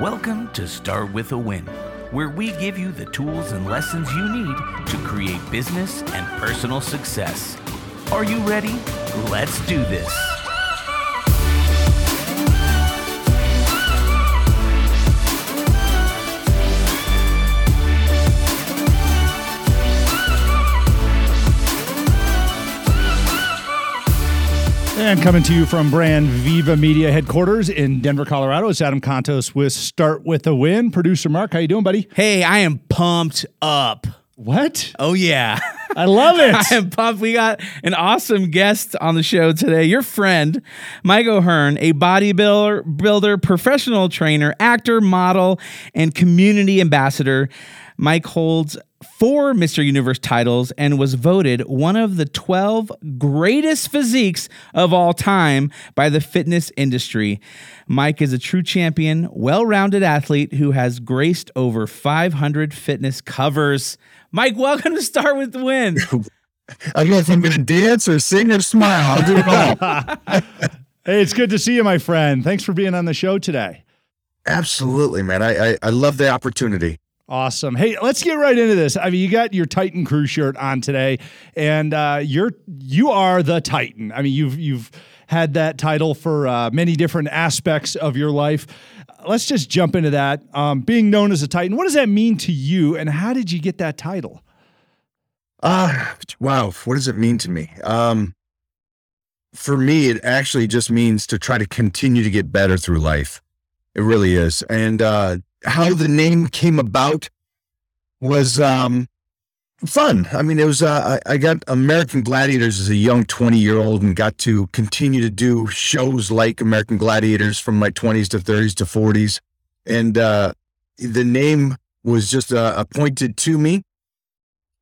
Welcome to Start with a Win, where we give you the tools and lessons you need to create business and personal success. Are you ready? Let's do this. And coming to you from Brand Viva Media headquarters in Denver, Colorado, it's Adam Contos with Start with a Win. Producer Mark, how you doing, buddy? Hey, I am pumped up. What? Oh yeah. I love it. I am pumped. We got an awesome guest on the show today. Your friend, Mike O'Hearn, a bodybuilder, builder, professional trainer, actor, model, and community ambassador. Mike holds four Mr. Universe titles and was voted one of the 12 greatest physiques of all time by the fitness industry. Mike is a true champion, well rounded athlete who has graced over 500 fitness covers. Mike, welcome to Start with the Win. I guess I'm going to dance or sing or smile. I'll do it all. hey, it's good to see you, my friend. Thanks for being on the show today. Absolutely, man. I, I, I love the opportunity. Awesome. Hey, let's get right into this. I mean, you got your Titan Crew shirt on today, and uh, you're you are the Titan. I mean, you've you've had that title for uh, many different aspects of your life. Let's just jump into that. Um, being known as a Titan, what does that mean to you, and how did you get that title? Ah, uh, wow. What does it mean to me? Um, for me, it actually just means to try to continue to get better through life. It really is, and uh, how the name came about was um, fun. I mean, it was, uh, I, I, got American Gladiators as a young 20 year old and got to continue to do shows like American Gladiators from my 20s to 30s to 40s. And uh, the name was just uh, appointed to me.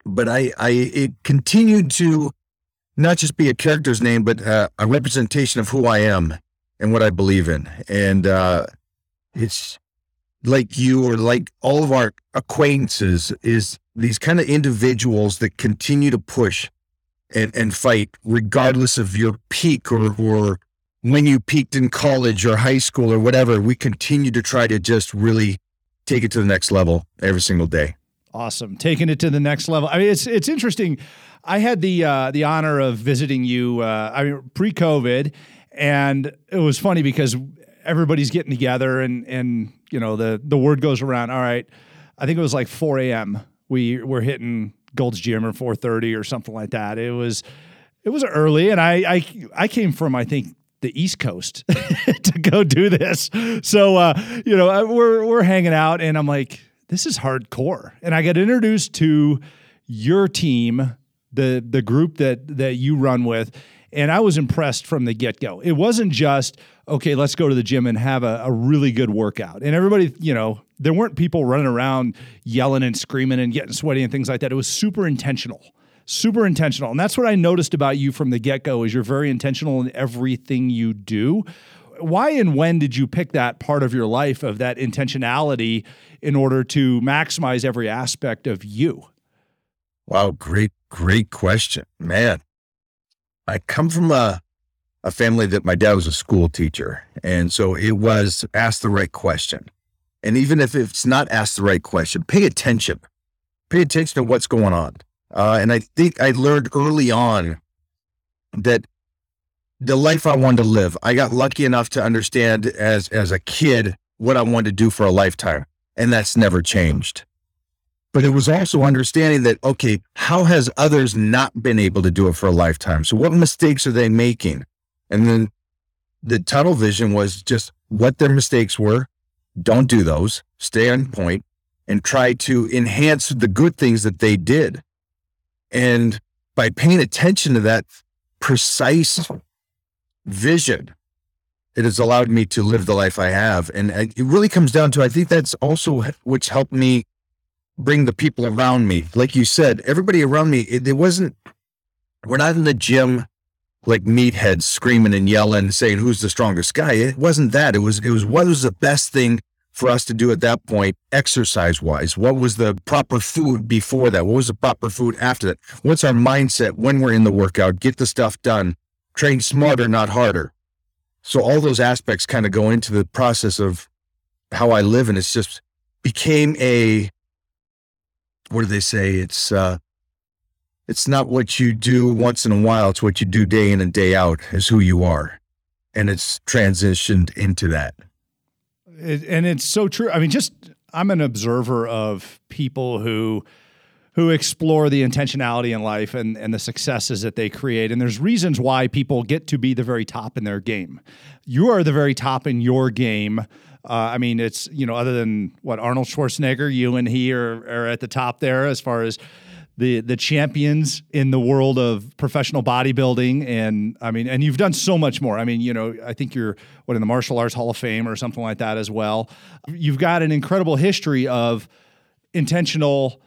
But I, I, it continued to not just be a character's name, but uh, a representation of who I am and what I believe in. And uh, it's, like you or like all of our acquaintances is these kind of individuals that continue to push and, and fight regardless of your peak or, or when you peaked in college or high school or whatever. We continue to try to just really take it to the next level every single day. Awesome. Taking it to the next level. I mean, it's, it's interesting. I had the, uh, the honor of visiting you, uh, I mean, pre COVID and it was funny because everybody's getting together and and you know the the word goes around. All right, I think it was like 4 a.m. We were hitting Gold's Gym or 4:30 or something like that. It was it was early, and I I I came from I think the East Coast to go do this. So uh, you know we're we're hanging out, and I'm like, this is hardcore, and I get introduced to your team, the the group that that you run with and I was impressed from the get go. It wasn't just, okay, let's go to the gym and have a, a, really good workout. And everybody, you know, there weren't people running around yelling and screaming and getting sweaty and things like that. It was super intentional. Super intentional. And that's what I noticed about you from the get go is you're very intentional in everything you do. Why and when did you pick that part of your life of that intentionality in order to maximize every aspect of you? Wow, great, great question. Man, I come from a, a family that my dad was a school teacher. And so it was ask the right question. And even if it's not asked the right question, pay attention. Pay attention to what's going on. Uh, and I think I learned early on that the life I wanted to live, I got lucky enough to understand as as a kid what I wanted to do for a lifetime. And that's never changed but it was also understanding that okay how has others not been able to do it for a lifetime? So what mistakes are they making? And then the tunnel vision was just what their mistakes were. Don't do those. Stay on point and try to enhance the good things that they did. And by paying attention to that precise vision it has allowed me to live the life i have. And it really comes down to i think that's also which helped me bring the people around me. Like you said, everybody around me, it, it wasn't, we're not in the gym like meatheads screaming and yelling, saying who's the strongest guy. It wasn't that. It was, it was what was the best thing for us to do at that point, exercise wise? What was the proper food before that? What was the proper food after that? What's our mindset when we're in the workout? Get the stuff done, train smarter, not harder. So all those aspects kind of go into the process of how I live. And it's just became a, what do they say? It's, uh, it's not what you do once in a while. It's what you do day in and day out is who you are. And it's transitioned into that. It, and it's so true. I mean, just I'm an observer of people who who explore the intentionality in life and, and the successes that they create. And there's reasons why people get to be the very top in their game. You are the very top in your game. Uh, I mean, it's, you know, other than what Arnold Schwarzenegger, you and he are, are at the top there as far as the the champions in the world of professional bodybuilding and I mean and you've done so much more. I mean, you know, I think you're what in the Martial Arts Hall of Fame or something like that as well. You've got an incredible history of intentional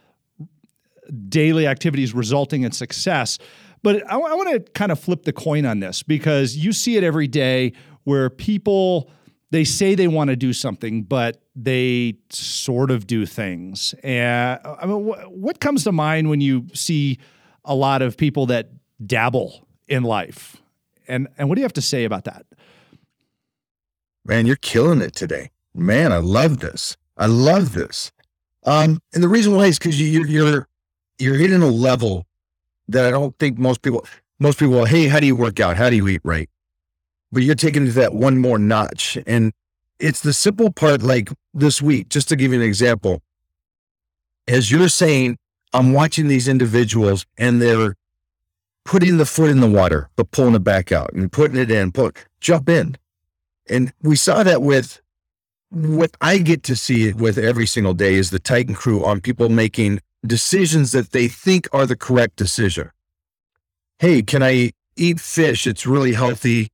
daily activities resulting in success. But I, I want to kind of flip the coin on this because you see it every day where people they say they want to do something, but they sort of do things. And I mean, wh- what comes to mind when you see a lot of people that dabble in life? And and what do you have to say about that? Man, you're killing it today. Man, I love this. I love this. Um, and the reason why is because you, you're you're hitting a level that I don't think most people most people. Hey, how do you work out? How do you eat right? But you're taking it to that one more notch, and it's the simple part. Like this week, just to give you an example, as you're saying, I'm watching these individuals, and they're putting the foot in the water, but pulling it back out and putting it in, pull, jump in. And we saw that with what I get to see with every single day is the Titan crew on people making decisions that they think are the correct decision. Hey, can I eat fish? It's really healthy.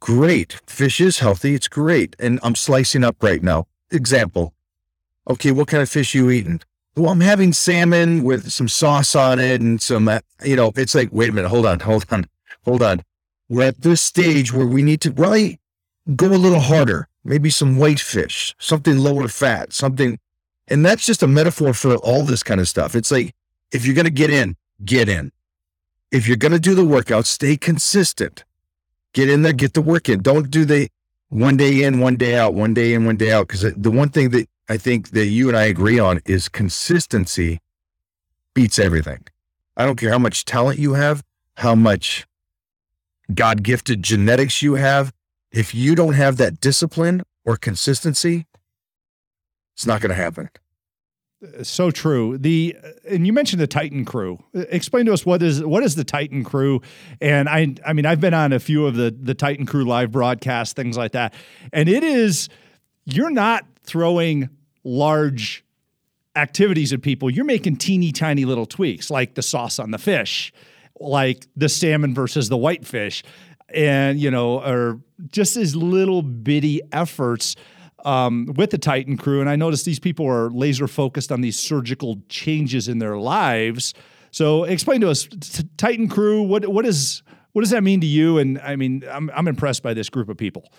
Great. Fish is healthy. It's great. And I'm slicing up right now. Example. Okay, what kind of fish you eating? Well, I'm having salmon with some sauce on it and some, uh, you know, it's like, wait a minute, hold on, hold on, hold on. We're at this stage where we need to really go a little harder. Maybe some white fish, something lower fat, something and that's just a metaphor for all this kind of stuff. It's like, if you're going to get in, get in. If you're going to do the workout, stay consistent. Get in there, get the work in. Don't do the one day in, one day out, one day in, one day out. Because the one thing that I think that you and I agree on is consistency beats everything. I don't care how much talent you have, how much God gifted genetics you have. If you don't have that discipline or consistency, it's not going to happen. So true. The and you mentioned the Titan crew. Explain to us what is what is the Titan crew? And I I mean I've been on a few of the the Titan crew live broadcasts, things like that. And it is you're not throwing large activities at people. You're making teeny tiny little tweaks like the sauce on the fish, like the salmon versus the whitefish, and you know, or just as little bitty efforts um, with the Titan crew, and I noticed these people are laser focused on these surgical changes in their lives. So, explain to us, t- Titan crew. What what is what does that mean to you? And I mean, I'm I'm impressed by this group of people.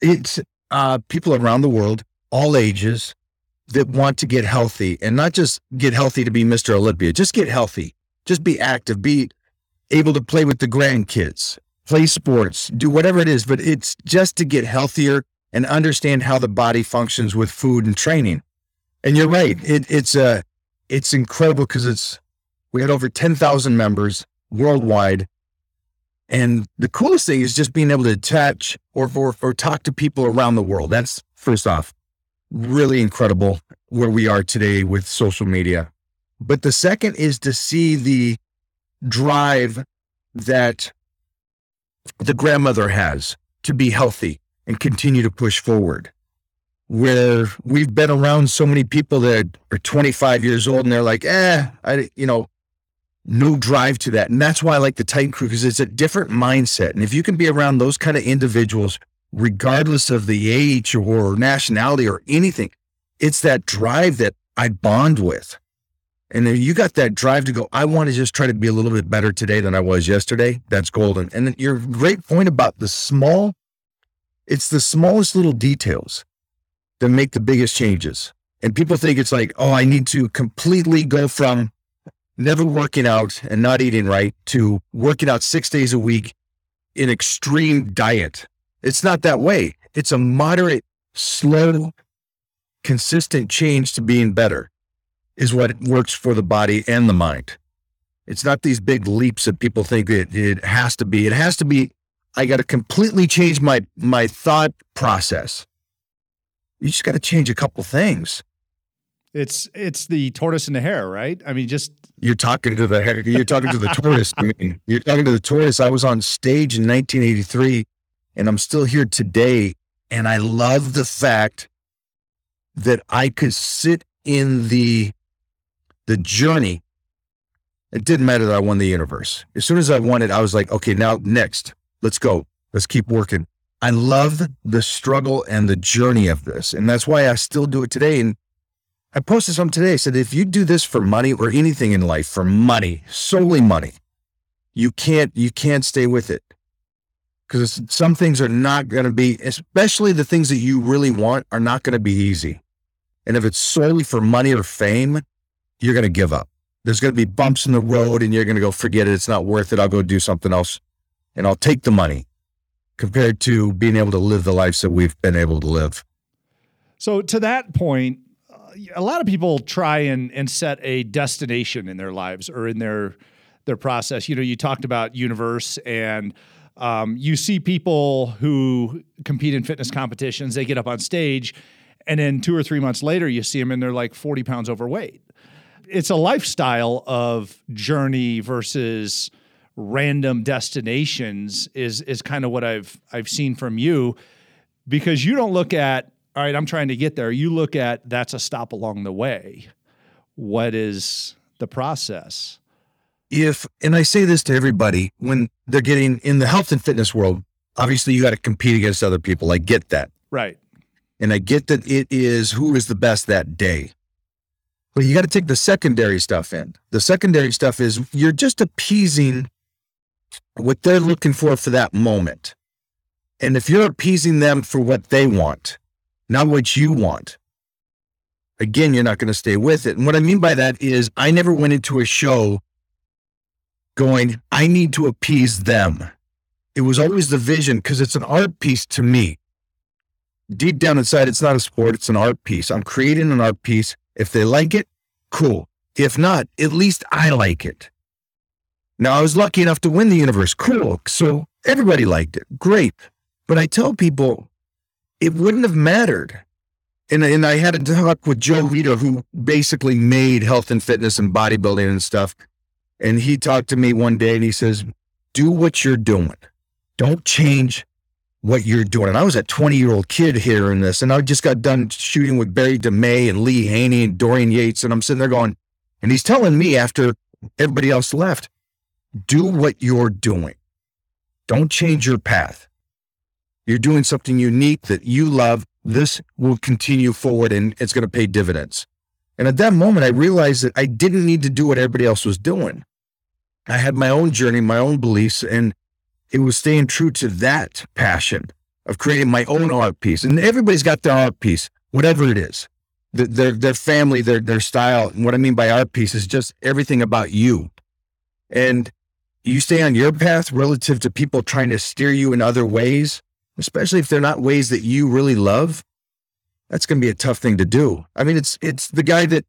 It's uh, people around the world, all ages, that want to get healthy, and not just get healthy to be Mr. Olympia. Just get healthy. Just be active. Be able to play with the grandkids, play sports, do whatever it is. But it's just to get healthier and understand how the body functions with food and training. And you're right. It, it's uh, it's incredible because it's we had over 10,000 members worldwide. And the coolest thing is just being able to attach or, or, or talk to people around the world. That's first off, really incredible where we are today with social media. But the second is to see the drive that the grandmother has to be healthy, and continue to push forward. Where we've been around so many people that are 25 years old and they're like, eh, I, you know, no drive to that. And that's why I like the Titan crew because it's a different mindset. And if you can be around those kind of individuals, regardless of the age or nationality or anything, it's that drive that I bond with. And you got that drive to go, I want to just try to be a little bit better today than I was yesterday. That's golden. And your great point about the small it's the smallest little details that make the biggest changes. And people think it's like, oh, I need to completely go from never working out and not eating right to working out six days a week in extreme diet. It's not that way. It's a moderate, slow, consistent change to being better is what works for the body and the mind. It's not these big leaps that people think it, it has to be. It has to be, I got to completely change my, my thought process. You just got to change a couple things. It's it's the tortoise and the hare, right? I mean, just you're talking to the hare. you're talking to the tortoise. I mean, you're talking to the tortoise. I was on stage in 1983, and I'm still here today. And I love the fact that I could sit in the the journey. It didn't matter that I won the universe. As soon as I won it, I was like, okay, now next, let's go. Let's keep working. I love the struggle and the journey of this. And that's why I still do it today. And I posted something today. I said, if you do this for money or anything in life for money, solely money, you can't, you can't stay with it. Because some things are not going to be, especially the things that you really want, are not going to be easy. And if it's solely for money or fame, you're going to give up. There's going to be bumps in the road and you're going to go, forget it. It's not worth it. I'll go do something else and I'll take the money compared to being able to live the lives that we've been able to live. So, to that point, a lot of people try and, and set a destination in their lives or in their their process. You know, you talked about universe and um, you see people who compete in fitness competitions, they get up on stage, and then two or three months later, you see them and they're like 40 pounds overweight. It's a lifestyle of journey versus random destinations is is kind of what I've I've seen from you because you don't look at all right, I'm trying to get there. You look at that's a stop along the way. What is the process? If, and I say this to everybody when they're getting in the health and fitness world, obviously you got to compete against other people. I get that. Right. And I get that it is who is the best that day. But you got to take the secondary stuff in. The secondary stuff is you're just appeasing what they're looking for for that moment. And if you're appeasing them for what they want, not what you want. Again, you're not going to stay with it. And what I mean by that is, I never went into a show going, I need to appease them. It was always the vision because it's an art piece to me. Deep down inside, it's not a sport, it's an art piece. I'm creating an art piece. If they like it, cool. If not, at least I like it. Now, I was lucky enough to win the universe. Cool. So everybody liked it. Great. But I tell people it wouldn't have mattered. And, and I had a talk with Joe Weider, who basically made health and fitness and bodybuilding and stuff. And he talked to me one day and he says, Do what you're doing. Don't change what you're doing. And I was a 20 year old kid hearing this. And I just got done shooting with Berry de Mey and Lee Haney and Dorian Yates. And I'm sitting there going, and he's telling me after everybody else left, do what you're doing. Don't change mm. your path. You're doing something unique that you love. This will continue forward and it's going to pay dividends. And at that moment, I realized that I didn't need to do what everybody else was doing. I had my own journey, my own beliefs, and it was staying true to that passion of creating my own art piece. And everybody's got their art piece, whatever it is, their, their family, their, their style. And what I mean by art piece is just everything about you. And you stay on your path relative to people trying to steer you in other ways especially if they're not ways that you really love, that's going to be a tough thing to do. I mean, it's it's the guy that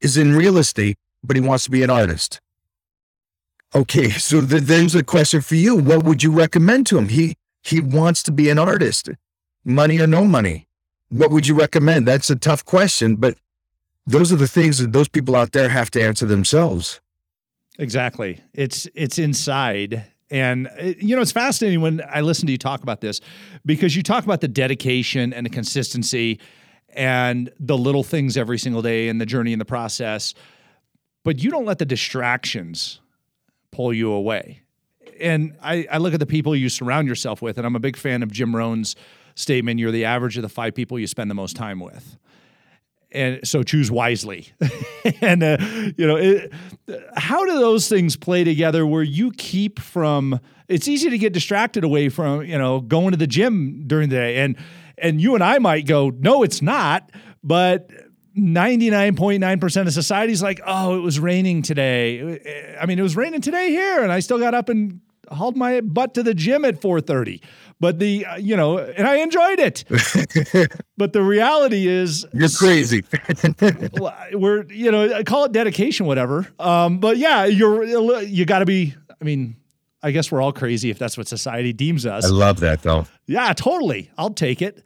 is in real estate, but he wants to be an artist. Okay, so th- there's a question for you. What would you recommend to him? He he wants to be an artist, money or no money. What would you recommend? That's a tough question, but those are the things that those people out there have to answer themselves. Exactly. It's it's inside and uh, you know, it's fascinating when I listen to you talk about this because you talk about the dedication and the consistency and the little things every single day and the journey and the process, but you don't let the distractions pull you away. And I, I look at the people you surround yourself with, and I'm a big fan of Jim Rohn's statement you're the average of the five people you spend the most time with and so choose wisely. and uh, you know, it, how do those things play together where you keep from? It's easy to get distracted away from you know going to the gym during the day, and and you and I might go, no, it's not, but. 99.9% of society's like, oh, it was raining today. I mean, it was raining today here, and I still got up and hauled my butt to the gym at 4:30. But the, uh, you know, and I enjoyed it. but the reality is, You're crazy. we're, you know, I call it dedication, whatever. Um, but yeah, you're, you got to be, I mean, I guess we're all crazy if that's what society deems us. I love that though. Yeah, totally. I'll take it.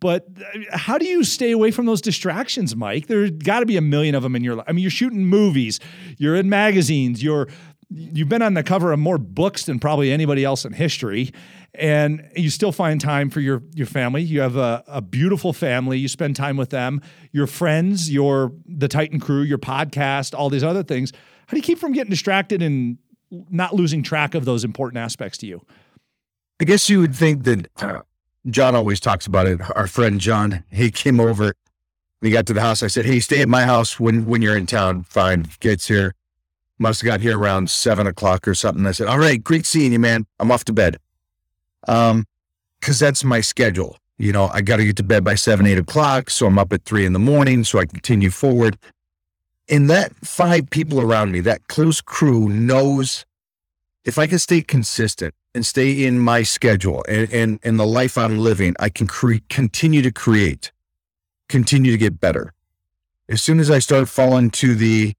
But uh, how do you stay away from those distractions, Mike? There's got to be a million of them in your life. I mean, you're shooting movies, you're in magazines, you're you've been on the cover of more books than probably anybody else in history and you still find time for your your family you have a, a beautiful family you spend time with them your friends your the titan crew your podcast all these other things how do you keep from getting distracted and not losing track of those important aspects to you I guess you would think that uh, John always talks about it. Our friend John, he came over. We got to the house. I said, "Hey, stay at my house when when you're in town." Fine, gets here. Must have got here around seven o'clock or something. I said, "All right, great seeing you, man. I'm off to bed." Um, because that's my schedule. You know, I got to get to bed by seven, eight o'clock, so I'm up at three in the morning, so I continue forward. And that five people around me, that close crew, knows if I can stay consistent and stay in my schedule and, and, and the life I'm living, I can cre- continue to create, continue to get better. As soon as I start falling to the,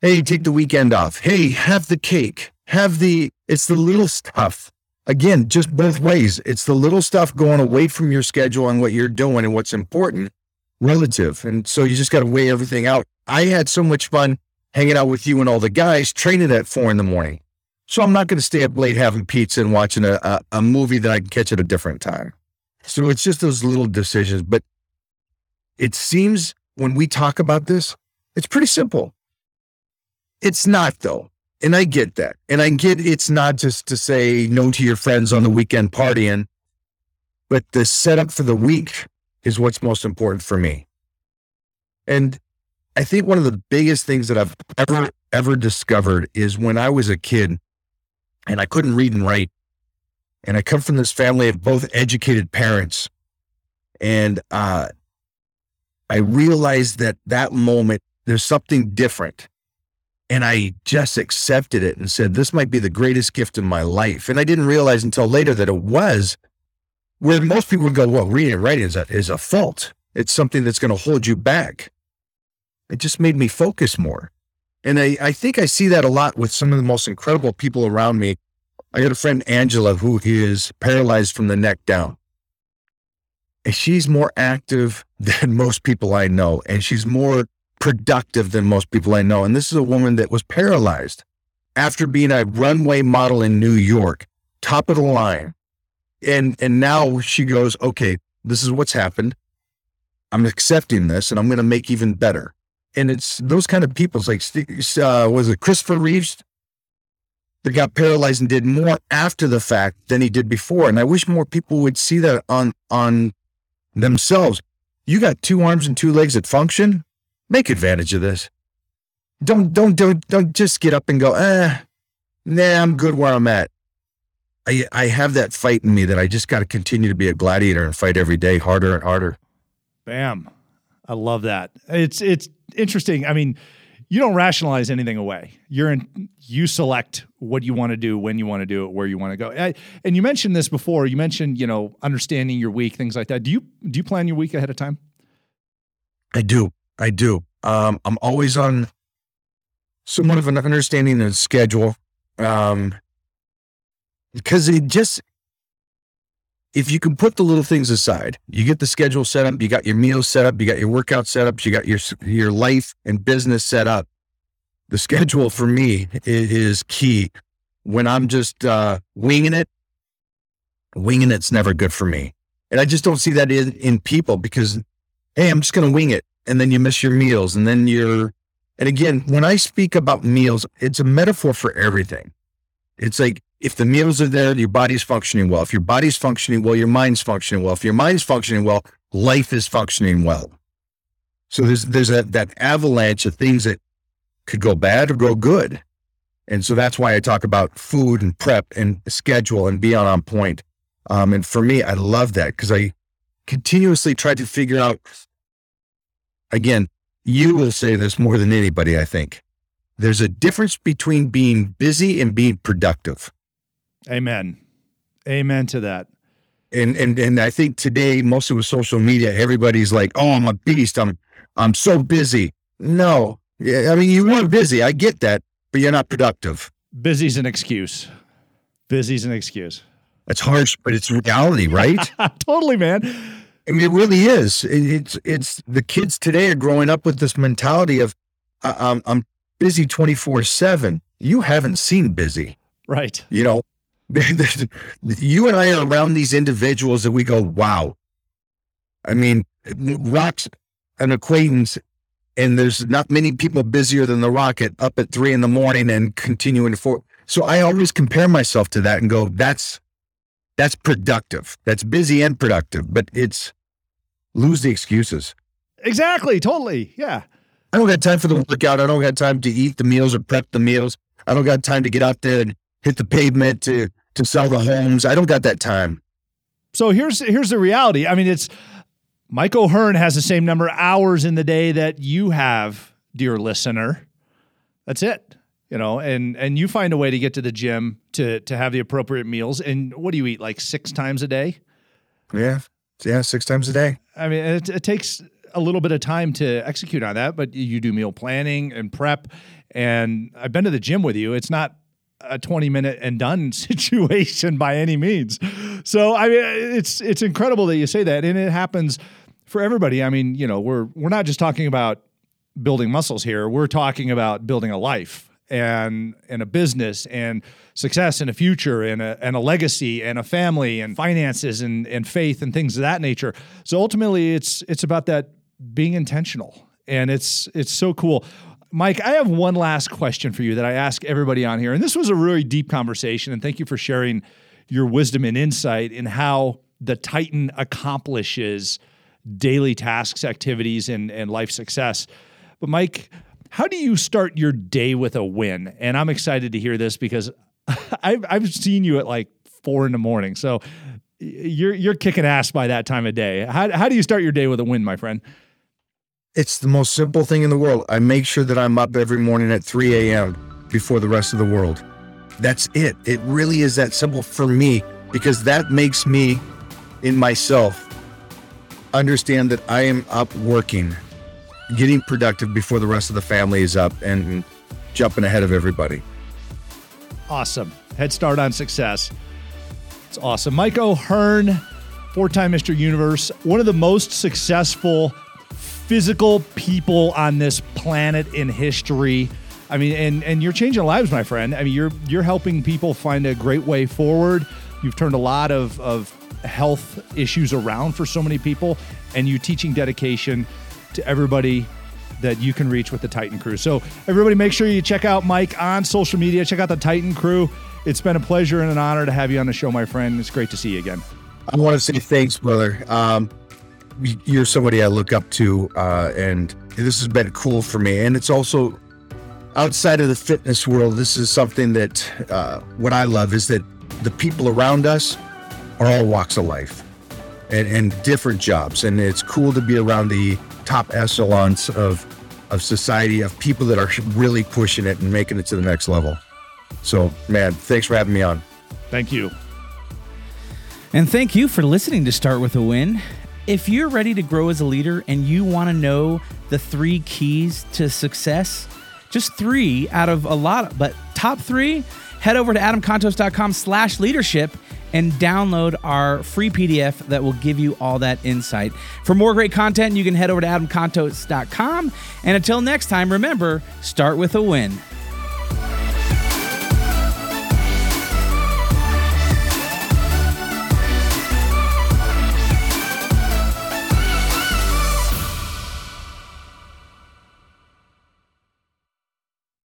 hey, take the weekend off. Hey, have the cake. Have the, it's the little stuff. Again, just both ways. It's the little stuff going away from your schedule and what you're doing and what's important relative. And so you just got to weigh everything out. I had so much fun hanging out with you and all the guys training at four in the morning. So I'm not going to stay up late having pizza and watching a, a, a movie that I can catch at a different time. So it's just those little decisions. But it seems when we talk about this, it's pretty simple. It's not though. And I get that. And I get it's not just to say no to your friends on the weekend partying, but the setup for the week is what's most important for me. And I think one of the biggest things that I've ever, ever discovered is when I was a kid, and I couldn't read and write. And I come from this family of both educated parents. And uh, I realized that that moment, there's something different. And I just accepted it and said, this might be the greatest gift in my life. And I didn't realize until later that it was where most people would go, well, reading and writing is a, is a fault. It's something that's going to hold you back. It just made me focus more. And I, I think I see that a lot with some of the most incredible people around me. I got a friend, Angela, who is paralyzed from the neck down. And she's more active than most people I know. And she's more productive than most people I know. And this is a woman that was paralyzed after being a runway model in New York, top of the line. And, and now she goes, okay, this is what's happened. I'm accepting this and I'm going to make even better and it's those kind of people. It's like, uh, was it Christopher Reeves that got paralyzed and did more after the fact than he did before? And I wish more people would see that on on themselves. You got two arms and two legs that function. Make advantage of this. Don't don't don't don't just get up and go. Eh, nah, I'm good where I'm at. I I have that fight in me that I just got to continue to be a gladiator and fight every day harder and harder. Bam. I love that. It's it's interesting. I mean, you don't rationalize anything away. You're in. You select what you want to do, when you want to do it, where you want to go. I, and you mentioned this before. You mentioned you know understanding your week, things like that. Do you do you plan your week ahead of time? I do. I do. Um, I'm always on somewhat of an understanding of schedule. Um, because it just if you can put the little things aside, you get the schedule set up, you got your meals set up, you got your workout set up, you got your your life and business set up. The schedule for me is key. When I'm just uh, winging it, winging it's never good for me, and I just don't see that in, in people because, hey, I'm just going to wing it, and then you miss your meals, and then you're, and again, when I speak about meals, it's a metaphor for everything. It's like if the meals are there, your body's functioning well. If your body's functioning well, your mind's functioning well. If your mind's functioning well, life is functioning well. So there's there's that that avalanche of things that could go bad or go good. And so that's why I talk about food and prep and schedule and being on point. Um, and for me, I love that because I continuously try to figure out. Again, you will say this more than anybody, I think. There's a difference between being busy and being productive. Amen. Amen to that. And and and I think today, mostly with social media, everybody's like, "Oh, I'm a beast. I'm I'm so busy." No, yeah, I mean you are busy. I get that, but you're not productive. Busy's an excuse. Busy's an excuse. It's harsh, but it's reality, right? totally, man. I mean, it really is. It, it's it's the kids today are growing up with this mentality of I, I'm I'm busy twenty four seven. You haven't seen busy, Right. you know. you and I are around these individuals that we go, wow. I mean, Rock's an acquaintance, and there's not many people busier than the Rocket up at three in the morning and continuing to four. So I always compare myself to that and go, that's that's productive. That's busy and productive, but it's lose the excuses. Exactly. Totally. Yeah. I don't got time for the workout. I don't got time to eat the meals or prep the meals. I don't got time to get out there and hit the pavement to to sell the homes. I don't got that time. So here's here's the reality. I mean, it's Mike O'Hearn has the same number of hours in the day that you have, dear listener. That's it. You know, and and you find a way to get to the gym to to have the appropriate meals. And what do you eat? Like six times a day? Yeah, yeah, six times a day. I mean, it, it takes a little bit of time to execute on that, but you do meal planning and prep. And I've been to the gym with you. It's not a 20 minute and done situation by any means. So I mean it's it's incredible that you say that and it happens for everybody. I mean, you know, we're we're not just talking about building muscles here. We're talking about building a life and and a business and success and a future and a and a legacy and a family and finances and and faith and things of that nature. So ultimately it's it's about that being intentional. And it's it's so cool. Mike, I have one last question for you that I ask everybody on here. And this was a really deep conversation. And thank you for sharing your wisdom and insight in how the Titan accomplishes daily tasks, activities, and, and life success. But, Mike, how do you start your day with a win? And I'm excited to hear this because I've, I've seen you at like four in the morning. So you're, you're kicking ass by that time of day. How, how do you start your day with a win, my friend? It's the most simple thing in the world. I make sure that I'm up every morning at 3 a.m. before the rest of the world. That's it. It really is that simple for me because that makes me, in myself, understand that I am up working, getting productive before the rest of the family is up and jumping ahead of everybody. Awesome. Head start on success. It's awesome. Mike O'Hearn, four time Mr. Universe, one of the most successful physical people on this planet in history. I mean, and and you're changing lives, my friend. I mean, you're you're helping people find a great way forward. You've turned a lot of of health issues around for so many people, and you teaching dedication to everybody that you can reach with the Titan Crew. So everybody, make sure you check out Mike on social media. Check out the Titan Crew. It's been a pleasure and an honor to have you on the show, my friend. It's great to see you again. I want to say thanks, brother. Um, you're somebody I look up to, uh, and this has been cool for me. And it's also outside of the fitness world. This is something that uh, what I love is that the people around us are all walks of life and, and different jobs, and it's cool to be around the top echelons of of society of people that are really pushing it and making it to the next level. So, man, thanks for having me on. Thank you. And thank you for listening to Start with a Win. If you're ready to grow as a leader and you want to know the three keys to success, just three out of a lot, but top three, head over to adamcontos.com slash leadership and download our free PDF that will give you all that insight. For more great content, you can head over to adamcontos.com. And until next time, remember, start with a win.